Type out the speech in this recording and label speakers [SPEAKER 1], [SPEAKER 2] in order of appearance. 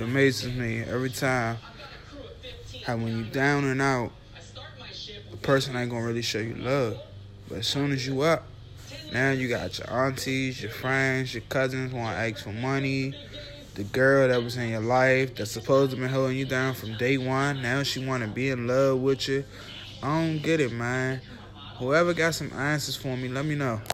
[SPEAKER 1] It amazes me every time how when you down and out, the person ain't gonna really show you love. But as soon as you up, now you got your aunties, your friends, your cousins want to ask for money. The girl that was in your life that's supposed to be holding you down from day one, now she want to be in love with you. I don't get it, man. Whoever got some answers for me, let me know.